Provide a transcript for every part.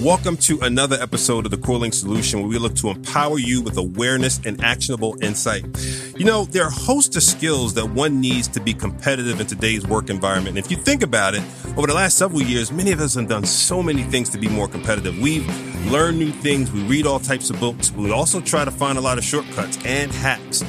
Welcome to another episode of the CoreLink Solution, where we look to empower you with awareness and actionable insight. You know, there are a host of skills that one needs to be competitive in today's work environment. And if you think about it, over the last several years, many of us have done so many things to be more competitive. We've learned new things, we read all types of books, we also try to find a lot of shortcuts and hacks.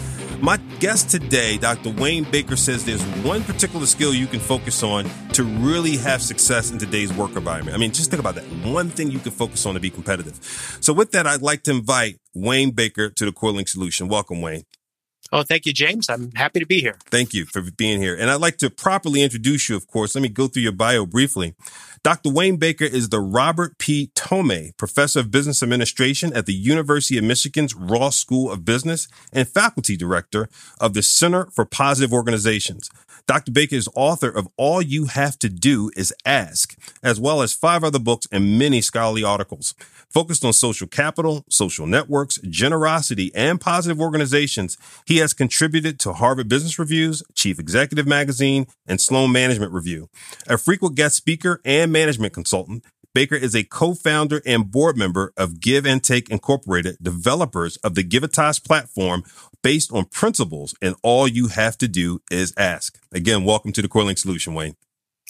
Guest today, Dr. Wayne Baker, says there's one particular skill you can focus on to really have success in today's work environment. I mean, just think about that. One thing you can focus on to be competitive. So with that, I'd like to invite Wayne Baker to the CoreLink Solution. Welcome, Wayne. Oh, thank you, James. I'm happy to be here. Thank you for being here. And I'd like to properly introduce you, of course. Let me go through your bio briefly. Dr. Wayne Baker is the Robert P. Tomei Professor of Business Administration at the University of Michigan's Ross School of Business and faculty director of the Center for Positive Organizations. Dr. Baker is author of All You Have to Do is Ask, as well as five other books and many scholarly articles. Focused on social capital, social networks, generosity, and positive organizations, he has contributed to Harvard Business Reviews, Chief Executive Magazine, and Sloan Management Review. A frequent guest speaker and management consultant, Baker is a co-founder and board member of Give and Take Incorporated, developers of the Givitas platform based on principles. And all you have to do is ask. Again, welcome to the CoreLink Solution, Wayne.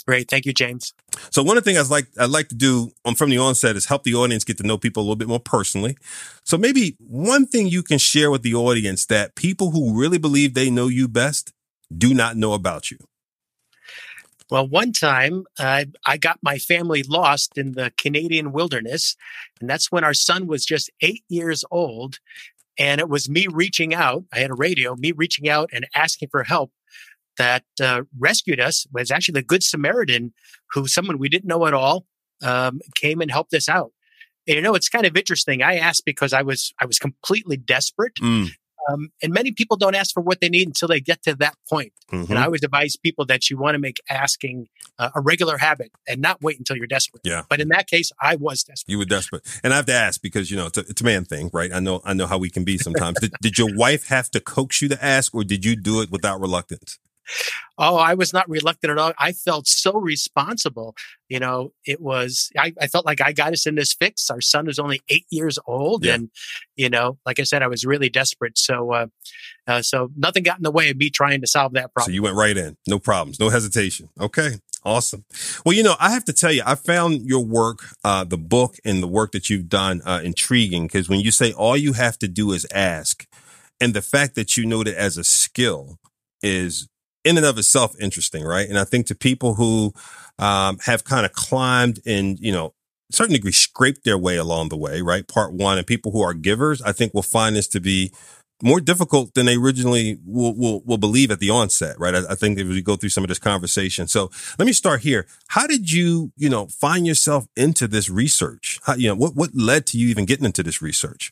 Great. Thank you, James. So one of the things I'd like, I'd like to do um, from the onset is help the audience get to know people a little bit more personally. So maybe one thing you can share with the audience that people who really believe they know you best do not know about you. Well, one time uh, I got my family lost in the Canadian wilderness, and that's when our son was just eight years old. And it was me reaching out. I had a radio, me reaching out and asking for help that uh, rescued us was actually the Good Samaritan, who someone we didn't know at all um, came and helped us out. And you know, it's kind of interesting. I asked because I was I was completely desperate. Mm. Um, and many people don't ask for what they need until they get to that point. Mm-hmm. And I always advise people that you want to make asking uh, a regular habit and not wait until you're desperate. Yeah. But in that case, I was desperate. You were desperate, and I have to ask because you know it's a, it's a man thing, right? I know I know how we can be sometimes. did, did your wife have to coax you to ask, or did you do it without reluctance? Oh, I was not reluctant at all. I felt so responsible. You know, it was, I, I, felt like I got us in this fix. Our son was only eight years old. Yeah. And, you know, like I said, I was really desperate. So, uh, uh, so nothing got in the way of me trying to solve that problem. So you went right in. No problems, no hesitation. Okay. Awesome. Well, you know, I have to tell you, I found your work, uh, the book and the work that you've done, uh, intriguing because when you say all you have to do is ask, and the fact that you know that as a skill is in and of itself interesting, right? And I think to people who um, have kind of climbed and, you know, certain degree scraped their way along the way, right? Part one, and people who are givers, I think will find this to be more difficult than they originally will, will, will believe at the onset, right? I, I think as we go through some of this conversation. So let me start here. How did you, you know, find yourself into this research? How, you know, what, what led to you even getting into this research?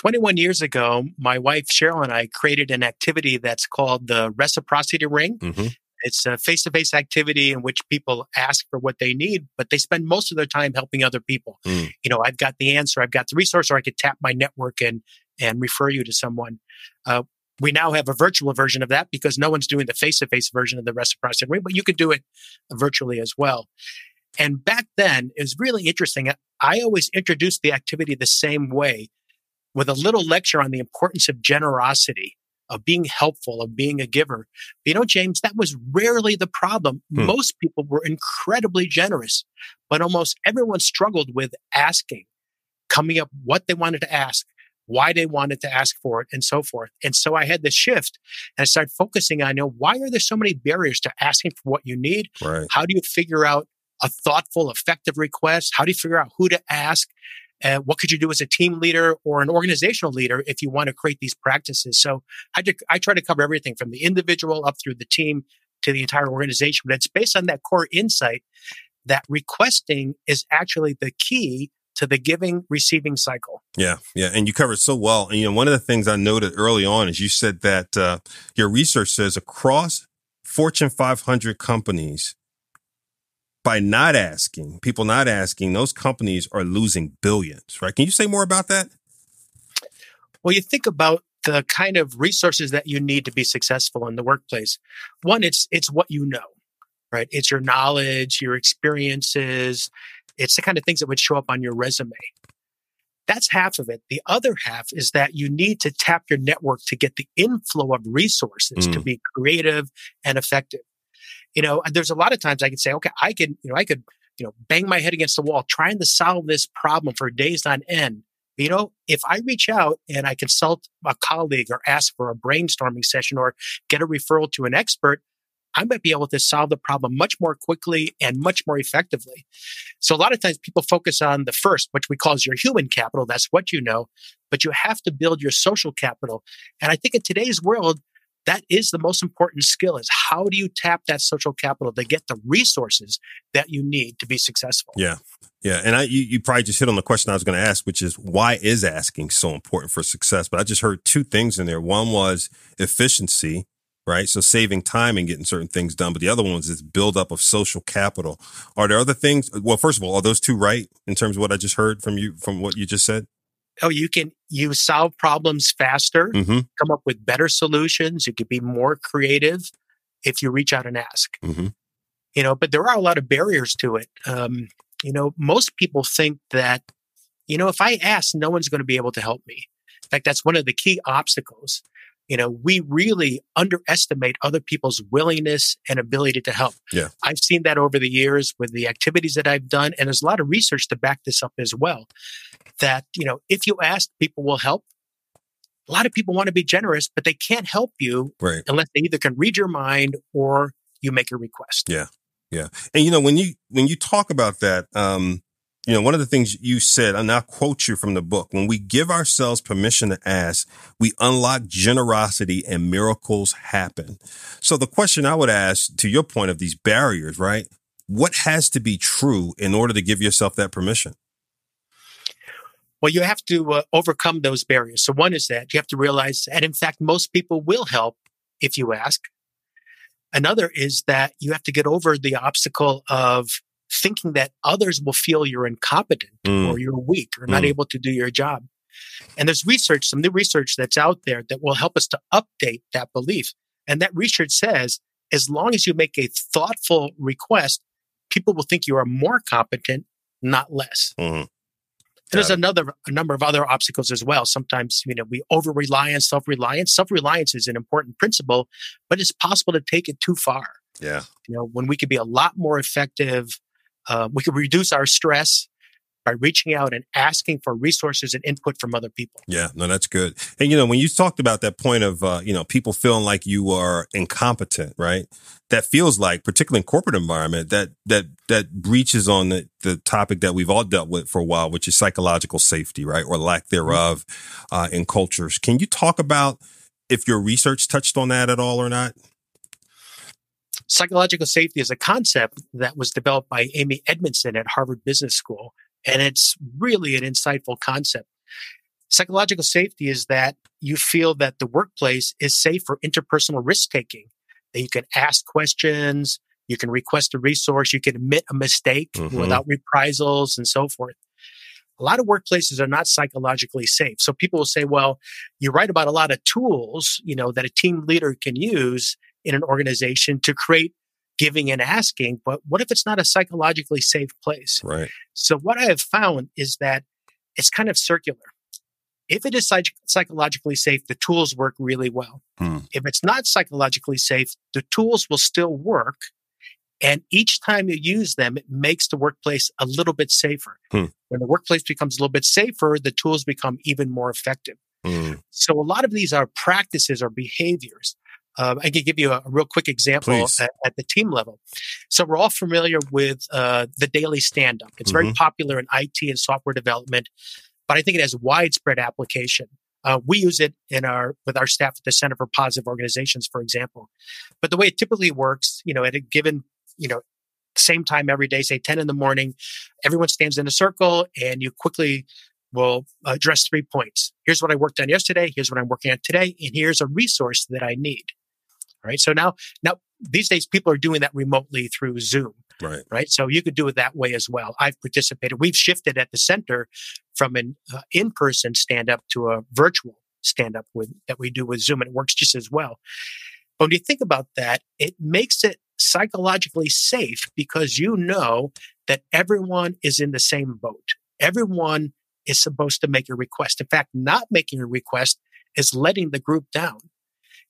21 years ago, my wife Cheryl and I created an activity that's called the Reciprocity Ring. Mm-hmm. It's a face to face activity in which people ask for what they need, but they spend most of their time helping other people. Mm. You know, I've got the answer, I've got the resource, or I could tap my network and, and refer you to someone. Uh, we now have a virtual version of that because no one's doing the face to face version of the reciprocity ring, but you could do it virtually as well. And back then, it was really interesting. I always introduced the activity the same way with a little lecture on the importance of generosity, of being helpful, of being a giver. But you know, James, that was rarely the problem. Hmm. Most people were incredibly generous, but almost everyone struggled with asking, coming up what they wanted to ask, why they wanted to ask for it, and so forth. And so I had this shift and I started focusing on, you know, why are there so many barriers to asking for what you need? Right. How do you figure out a thoughtful, effective request? How do you figure out who to ask? Uh, what could you do as a team leader or an organizational leader if you want to create these practices? So I, I try to cover everything from the individual up through the team to the entire organization. But it's based on that core insight that requesting is actually the key to the giving receiving cycle. Yeah, yeah, and you covered so well. And you know, one of the things I noted early on is you said that uh, your research says across Fortune 500 companies, by not asking, people not asking, those companies are losing billions, right? Can you say more about that? Well, you think about the kind of resources that you need to be successful in the workplace. One, it's it's what you know, right? It's your knowledge, your experiences. It's the kind of things that would show up on your resume. That's half of it. The other half is that you need to tap your network to get the inflow of resources mm. to be creative and effective. You know, there's a lot of times I can say, okay, I can, you know, I could, you know, bang my head against the wall trying to solve this problem for days on end you know, if I reach out and I consult a colleague or ask for a brainstorming session or get a referral to an expert, I might be able to solve the problem much more quickly and much more effectively. So a lot of times people focus on the first, which we call your human capital. That's what you know, but you have to build your social capital. And I think in today's world, that is the most important skill is how do you tap that social capital to get the resources that you need to be successful? Yeah. Yeah and i you, you probably just hit on the question i was going to ask which is why is asking so important for success? But i just heard two things in there. One was efficiency right? So saving time and getting certain things done but the other one was this buildup of social capital. Are there other things well first of all are those two right in terms of what i just heard from you from what you just said oh, you can you solve problems faster, mm-hmm. come up with better solutions. You could be more creative if you reach out and ask. Mm-hmm. You know, but there are a lot of barriers to it. Um, you know, most people think that, you know, if I ask, no one's going to be able to help me. In fact, that's one of the key obstacles you know, we really underestimate other people's willingness and ability to help. Yeah. I've seen that over the years with the activities that I've done. And there's a lot of research to back this up as well. That, you know, if you ask, people will help. A lot of people want to be generous, but they can't help you right. unless they either can read your mind or you make a request. Yeah. Yeah. And you know, when you when you talk about that, um, you know, one of the things you said, and I'll quote you from the book, when we give ourselves permission to ask, we unlock generosity and miracles happen. So the question I would ask to your point of these barriers, right? What has to be true in order to give yourself that permission? Well, you have to uh, overcome those barriers. So one is that you have to realize that in fact, most people will help if you ask. Another is that you have to get over the obstacle of thinking that others will feel you're incompetent mm. or you're weak or mm. not able to do your job. And there's research, some new research that's out there that will help us to update that belief. And that research says as long as you make a thoughtful request, people will think you are more competent, not less. Mm. There's another a number of other obstacles as well. Sometimes, you know, we over rely on self reliance. Self reliance is an important principle, but it's possible to take it too far. Yeah. You know, when we could be a lot more effective uh, we could reduce our stress by reaching out and asking for resources and input from other people. Yeah, no, that's good. And you know, when you talked about that point of uh, you know people feeling like you are incompetent, right? That feels like, particularly in corporate environment, that that that breaches on the, the topic that we've all dealt with for a while, which is psychological safety, right, or lack thereof uh, in cultures. Can you talk about if your research touched on that at all or not? Psychological safety is a concept that was developed by Amy Edmondson at Harvard Business School. And it's really an insightful concept. Psychological safety is that you feel that the workplace is safe for interpersonal risk taking, that you can ask questions, you can request a resource, you can admit a mistake mm-hmm. without reprisals and so forth. A lot of workplaces are not psychologically safe. So people will say, well, you write about a lot of tools, you know, that a team leader can use in an organization to create giving and asking, but what if it's not a psychologically safe place? Right. So what I have found is that it's kind of circular. If it is psych- psychologically safe, the tools work really well. Hmm. If it's not psychologically safe, the tools will still work. And each time you use them, it makes the workplace a little bit safer. Hmm. When the workplace becomes a little bit safer, the tools become even more effective. Hmm. So a lot of these are practices or behaviors um, I can give you a, a real quick example at, at, the team level. So we're all familiar with uh, the daily stand up. It's mm-hmm. very popular in IT and software development, but I think it has widespread application. Uh, we use it in our with our staff at the Center for Positive Organizations, for example. But the way it typically works, you know, at a given, you know, same time every day, say 10 in the morning, everyone stands in a circle and you quickly will address three points. Here's what I worked on yesterday. Here's what I'm working on today. And here's a resource that I need right? So now, now these days people are doing that remotely through Zoom. Right. Right. So you could do it that way as well. I've participated. We've shifted at the center from an uh, in-person stand up to a virtual stand up with that we do with Zoom, and it works just as well. But when you think about that, it makes it psychologically safe because you know that everyone is in the same boat. Everyone is supposed to make a request. In fact, not making a request is letting the group down.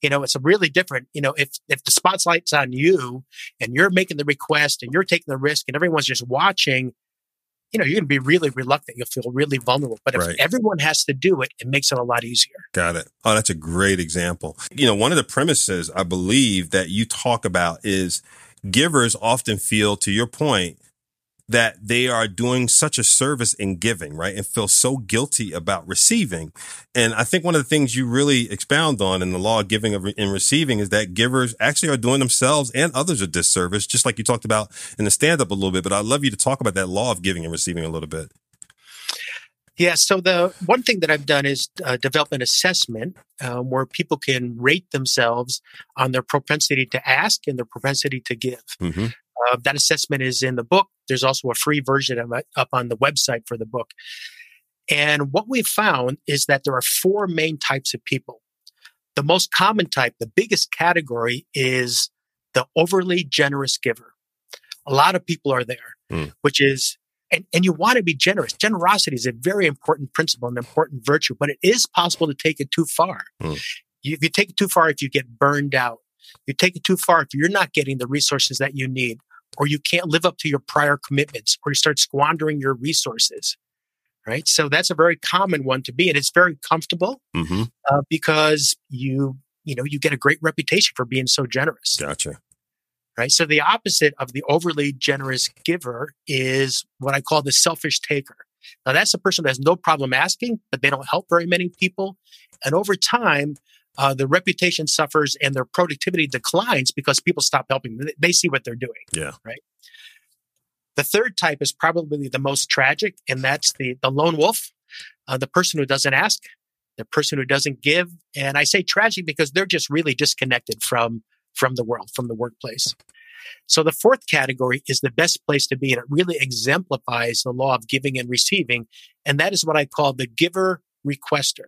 You know, it's a really different, you know, if, if the spotlight's on you and you're making the request and you're taking the risk and everyone's just watching, you know, you're going to be really reluctant. You'll feel really vulnerable. But if right. everyone has to do it, it makes it a lot easier. Got it. Oh, that's a great example. You know, one of the premises I believe that you talk about is givers often feel, to your point, that they are doing such a service in giving, right? And feel so guilty about receiving. And I think one of the things you really expound on in the law of giving and receiving is that givers actually are doing themselves and others a disservice, just like you talked about in the stand up a little bit. But I'd love you to talk about that law of giving and receiving a little bit. Yeah, so the one thing that I've done is uh, develop an assessment um, where people can rate themselves on their propensity to ask and their propensity to give. Mm-hmm. Uh, that assessment is in the book. There's also a free version of it up on the website for the book. And what we found is that there are four main types of people. The most common type, the biggest category is the overly generous giver. A lot of people are there, mm. which is, and, and you want to be generous. Generosity is a very important principle and important virtue, but it is possible to take it too far. Mm. You, you take it too far if you get burned out. You take it too far if you're not getting the resources that you need or you can't live up to your prior commitments, or you start squandering your resources. Right. So that's a very common one to be. And it's very comfortable mm-hmm. uh, because you, you know, you get a great reputation for being so generous. Gotcha. Right. So the opposite of the overly generous giver is what I call the selfish taker. Now that's a person that has no problem asking, but they don't help very many people. And over time, uh, the reputation suffers and their productivity declines because people stop helping. They see what they're doing. Yeah. Right. The third type is probably the most tragic, and that's the the lone wolf, uh, the person who doesn't ask, the person who doesn't give. And I say tragic because they're just really disconnected from from the world, from the workplace. So the fourth category is the best place to be, and it really exemplifies the law of giving and receiving, and that is what I call the giver requester.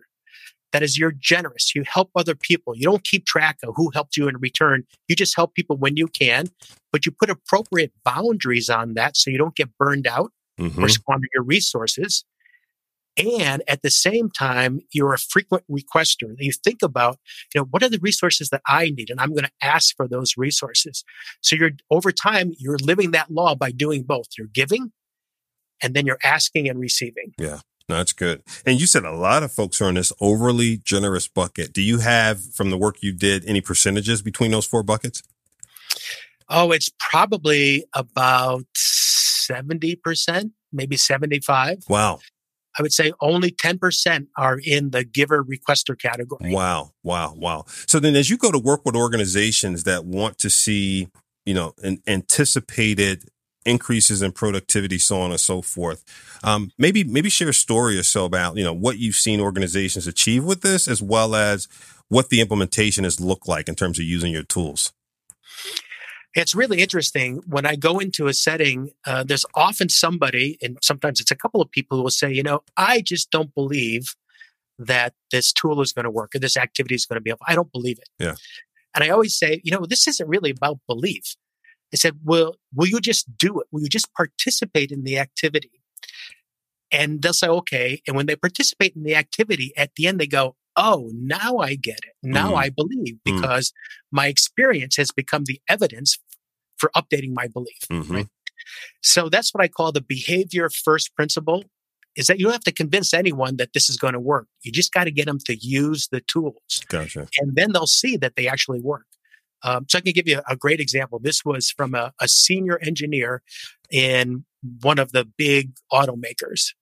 That is, you're generous. You help other people. You don't keep track of who helped you in return. You just help people when you can, but you put appropriate boundaries on that so you don't get burned out mm-hmm. or squander your resources. And at the same time, you're a frequent requester. You think about, you know, what are the resources that I need? And I'm going to ask for those resources. So you're over time, you're living that law by doing both. You're giving and then you're asking and receiving. Yeah. That's good. And you said a lot of folks are in this overly generous bucket. Do you have, from the work you did, any percentages between those four buckets? Oh, it's probably about 70%, maybe 75. Wow. I would say only 10% are in the giver requester category. Wow. Wow. Wow. So then as you go to work with organizations that want to see, you know, an anticipated increases in productivity, so on and so forth. Um, maybe maybe share a story or so about you know what you've seen organizations achieve with this, as well as what the implementation has looked like in terms of using your tools. It's really interesting when I go into a setting. Uh, there's often somebody, and sometimes it's a couple of people who will say, you know, I just don't believe that this tool is going to work or this activity is going to be. I don't believe it. Yeah. And I always say, you know, this isn't really about belief. I said, well, will you just do it? Will you just participate in the activity? And they'll say, okay. And when they participate in the activity, at the end, they go, oh, now I get it. Now mm. I believe mm. because mm. my experience has become the evidence for updating my belief. Mm-hmm. Right? So that's what I call the behavior first principle is that you don't have to convince anyone that this is going to work. You just got to get them to use the tools. Gotcha. And then they'll see that they actually work. Um, so I can give you a, great example. This was from a, a senior engineer in one of the big automakers.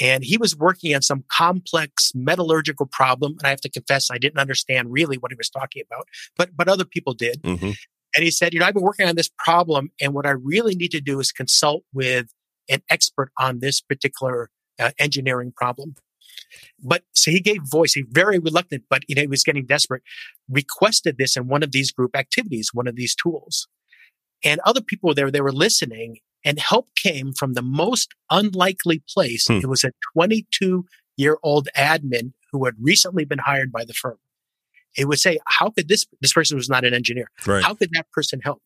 And he was working on some complex metallurgical problem. And I have to confess, I didn't understand really what he was talking about, but, but other people did. Mm-hmm. And he said, you know, I've been working on this problem and what I really need to do is consult with an expert on this particular uh, engineering problem. But so he gave voice, he very reluctant, but you know, he was getting desperate, requested this in one of these group activities, one of these tools. And other people were there, they were listening, and help came from the most unlikely place. Hmm. It was a 22 year old admin who had recently been hired by the firm. It would say, how could this, this person was not an engineer. Right. How could that person help?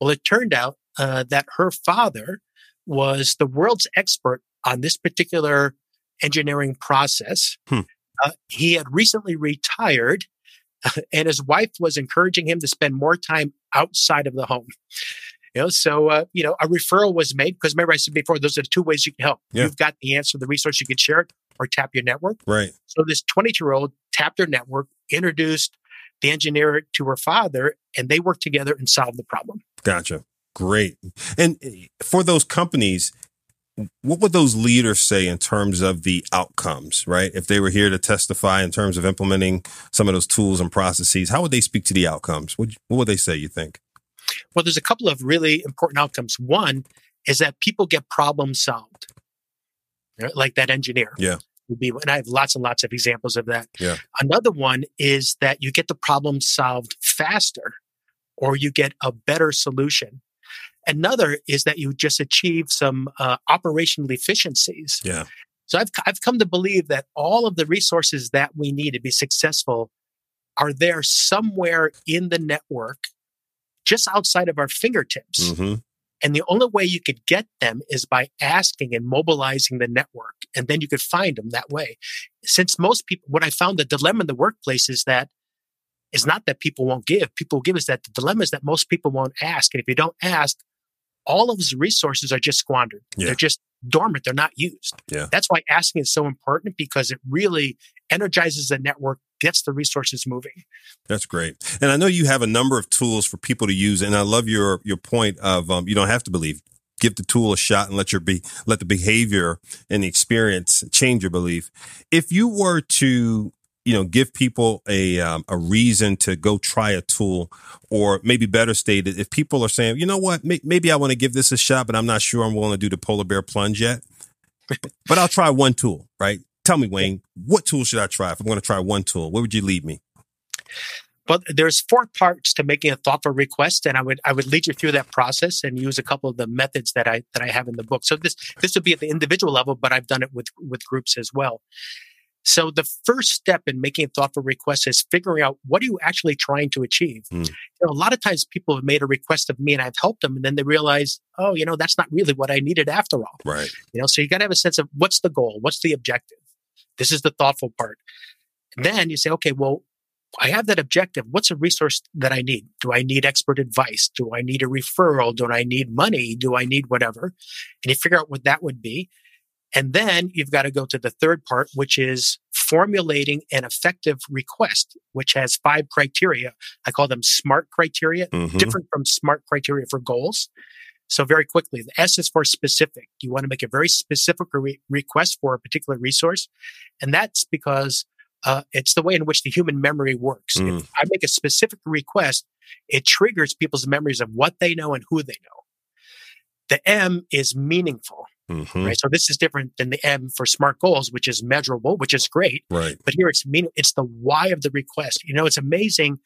Well, it turned out uh, that her father was the world's expert on this particular engineering process. Hmm. Uh, he had recently retired, and his wife was encouraging him to spend more time outside of the home. You know, so uh, you know, a referral was made because remember I said before, those are the two ways you can help. Yeah. You've got the answer, the resource, you can share it or tap your network. Right. So this 22 year old tapped her network, introduced the engineer to her father, and they worked together and solved the problem. Gotcha. Great. And eh, for those companies, what would those leaders say in terms of the outcomes, right? If they were here to testify in terms of implementing some of those tools and processes, how would they speak to the outcomes? What, what would they say, you think? Well, there's a couple of really important outcomes. One is that people get problems solved, like that engineer. Yeah. Would be, and I have lots and lots of examples of that. Yeah. Another one is that you get the problem solved faster or you get a better solution. Another is that you just achieve some uh, operational efficiencies. Yeah. So I've, I've come to believe that all of the resources that we need to be successful are there somewhere in the network, just outside of our fingertips. Mm-hmm. And the only way you could get them is by asking and mobilizing the network. And then you could find them that way. Since most people, what I found the dilemma in the workplace is that is not that people won't give. People give is that the dilemma is that most people won't ask. And if you don't ask, all of those resources are just squandered. Yeah. They're just dormant. They're not used. Yeah. That's why asking is so important because it really energizes the network, gets the resources moving. That's great. And I know you have a number of tools for people to use. And I love your, your point of, um, you don't have to believe. Give the tool a shot and let your be, let the behavior and the experience change your belief. If you were to you know give people a um, a reason to go try a tool or maybe better stated if people are saying you know what? May- maybe i want to give this a shot but i'm not sure i'm willing to do the polar bear plunge yet. But i'll try one tool right? Tell me wayne what tool should i try if i'm going to try one tool? Where would you lead me? But there's four parts to making a thoughtful request, and I would I would lead you through that process and use a couple of the methods that I that I have in the book. So this this would be at the individual level, but I've done it with with groups as well. So the first step in making a thoughtful request is figuring out what are you actually trying to achieve. Hmm. You know, a lot of times people have made a request of me and I've helped them, and then they realize, oh, you know, that's not really what I needed after all. right You know, so you got to have a sense of what's the goal, what's the objective. This is the thoughtful part. And then you say, okay, well, I have that objective. What's a resource that I need? Do I need expert advice? Do I need a referral? Do I need money? Do I need whatever? And you figure out what that would be. And then you've got to go to the third part, which is formulating an effective request, which has five criteria. I call them SMART criteria, Mhm. different from SMART criteria for goals. So very quickly, the S is for specific. You want to make a very specific re- request for a particular resource. And that's because uh, it's the way in which the human memory works. Mm. If I make a specific request, it triggers people's memories of what they know and who they know. The M is meaningful, Mhm. right? So this is different than the M for SMART goals, which is measurable, which is great. right But here it's mean it's the why of the request. You know, it's amazing.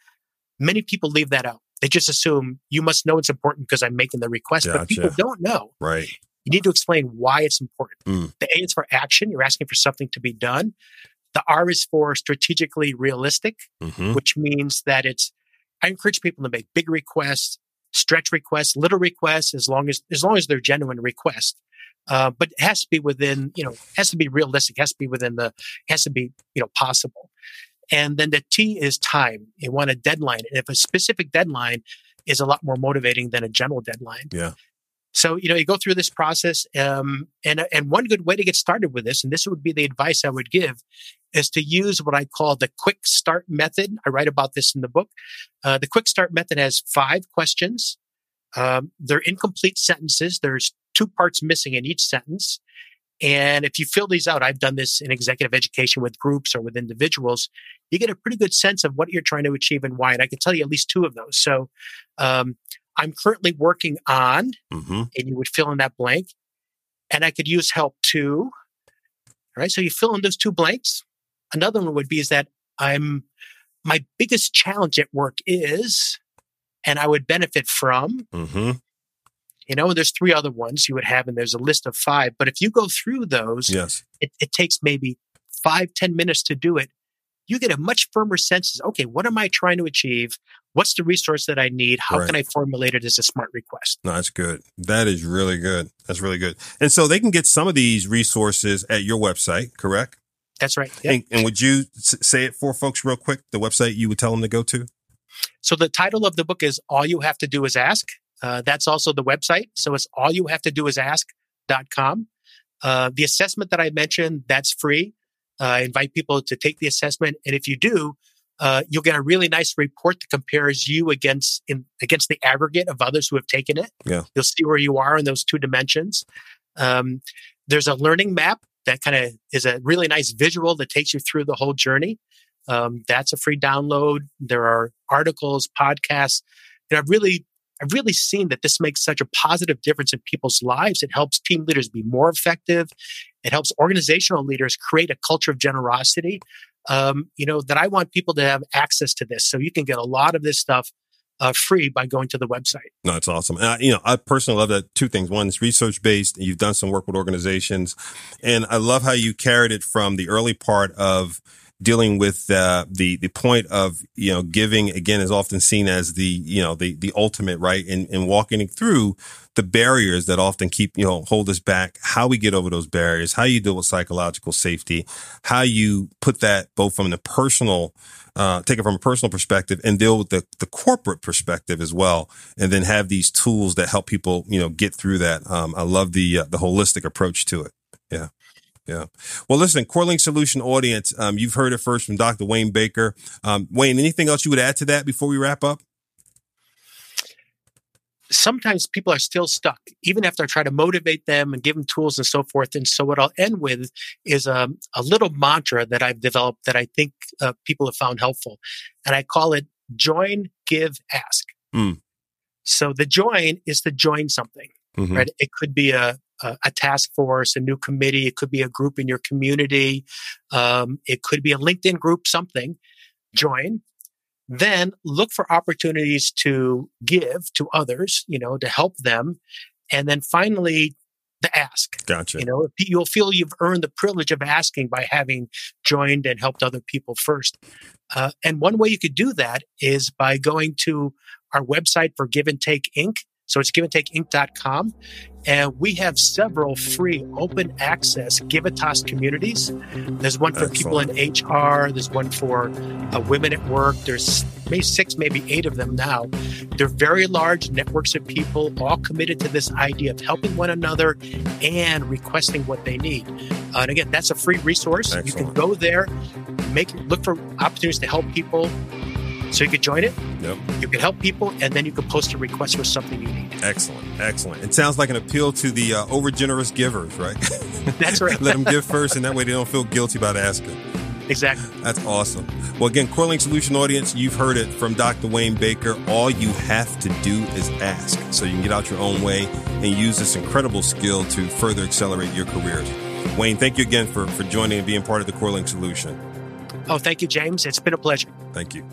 Many people leave that out. They just assume you must know it's important because I'm making the request, but people don't know. right You need to explain why it's important. Mm. The A is for action. You're asking for something to be done. The R is for strategically realistic, hmm which means that it's, I encourage people to make big requests, stretch requests, little requests, as long as, as long as they're genuine requests. Uh, but it has to be within, you know, has to be realistic, has to be within the, has to be, you know, possible. And then the T is time. You want a deadline. And if a specific deadline is a lot more motivating than a general deadline. Yeah. So, you know, you go through this process. Um, and, and one good way to get started with this, and this would be the advice I would give, is to use what I call the quick start method. I write about this in the book. Uh, the quick start method has five questions. Um, they're incomplete sentences. There's two parts missing in each sentence. And if you fill these out, I've done this in executive education with groups or with individuals, you get a pretty good sense of what you're trying to achieve and why. And I can tell you at least two of those. So, um, I'm currently working on, hmm and you would fill in that blank, and I could use help too. All right. So you fill in those two blanks. Another one would be is that I'm, my biggest challenge at work is, and I would benefit from, hmm you know, and there's three other ones you would have, and there's a list of five. But if you go through those, yes it, it takes maybe five, ten minutes to do it, you get a much firmer sense of, okay, what am I trying to achieve? What's the resource that I need? How right. can I formulate it as a smart request? No, that's good. That is really good. That's really good. And so they can get some of these resources at your website, correct? That's right. Yep. And, and, would you say it for folks real quick, the website you would tell them to go to? So the title of the book is All You Have to Do Is Ask. Uh, that's also the website. So it's all you have to do is ask.com. Uh, the assessment that I mentioned, that's free. Uh, I invite people to take the assessment. And if you do, uh, you'll get a really nice report that compares you against in, against the aggregate of others who have taken it. Yeah. You'll see where you are in those two dimensions. Um, there's a learning map that kind of is a really nice visual that takes you through the whole journey. Um, that's a free download. There are articles, podcasts, and I've really I've really seen that this makes such a positive difference in people's lives. It helps team leaders be more effective. It helps organizational leaders create a culture of generosity. Um, you know, that I want people to have access to this. So you can get a lot of this stuff uh, free by going to the website. No, it's awesome. You know, I personally love that two things. One, it's research based. You've done some work with organizations, and I love how you carried it from the early part of dealing with uh, the the point of you know giving again is often seen as the you know the the ultimate right? And and walking through the barriers that often keep you know hold us back how we get over those barriers how you deal with psychological safety how you put that both from the personal uh, take it from a personal perspective and deal with the, the corporate perspective as well and then have these tools that help people you know get through that. Um, i love the uh, the holistic approach to it yeah. Well, listen, CoreLink Solution audience, um, you've heard it first from Dr. Wayne Baker. Um, Wayne, anything else you would add to that before we wrap up? Sometimes people are still stuck, even after I try to motivate them and give them tools and so forth. And so, what I'll end with is um, a little mantra that I've developed that I think uh, people have found helpful. And I call it join, give, ask. Mm. So, the join is to join something, mm-hmm. right? It could be a, a, a, task force, a new committee. It could be a group in your community. Um, it could be a LinkedIn group, something. Join. Then look for opportunities to give to others, you know, to help them. And then finally, the ask. Gotcha. You know, you'll feel you've earned the privilege of asking by having joined and helped other people first. Uh, and one way you could do that is by going to our website for Give and Take Inc. So it's giveandtakeinc.com. And we have several free open access Givitas communities. There's one for Excellent. people in HR. There's one for uh, women at work. There's maybe six, maybe eight of them now. They're very large networks of people all committed to this idea of helping one another and requesting what they need. Uh, and again, that's a free resource. Excellent. You can go there, make look for opportunities to help people so you could join it. Yep. You can help people, and then you can post a request for something you need. Excellent, excellent. It sounds like an appeal to the uh, over generous givers, right? That's right. Let them give first, and that way they don't feel guilty about asking. Exactly. That's awesome. Well, again, CoreLink Solution audience, you've heard it from Dr. Wayne Baker. All you have to do is ask, so you can get out your own way and use this incredible skill to further accelerate your careers. Wayne, thank you again for, for joining and being part of the CoreLink Solution. Oh, thank you, James. It's been a pleasure. Thank you.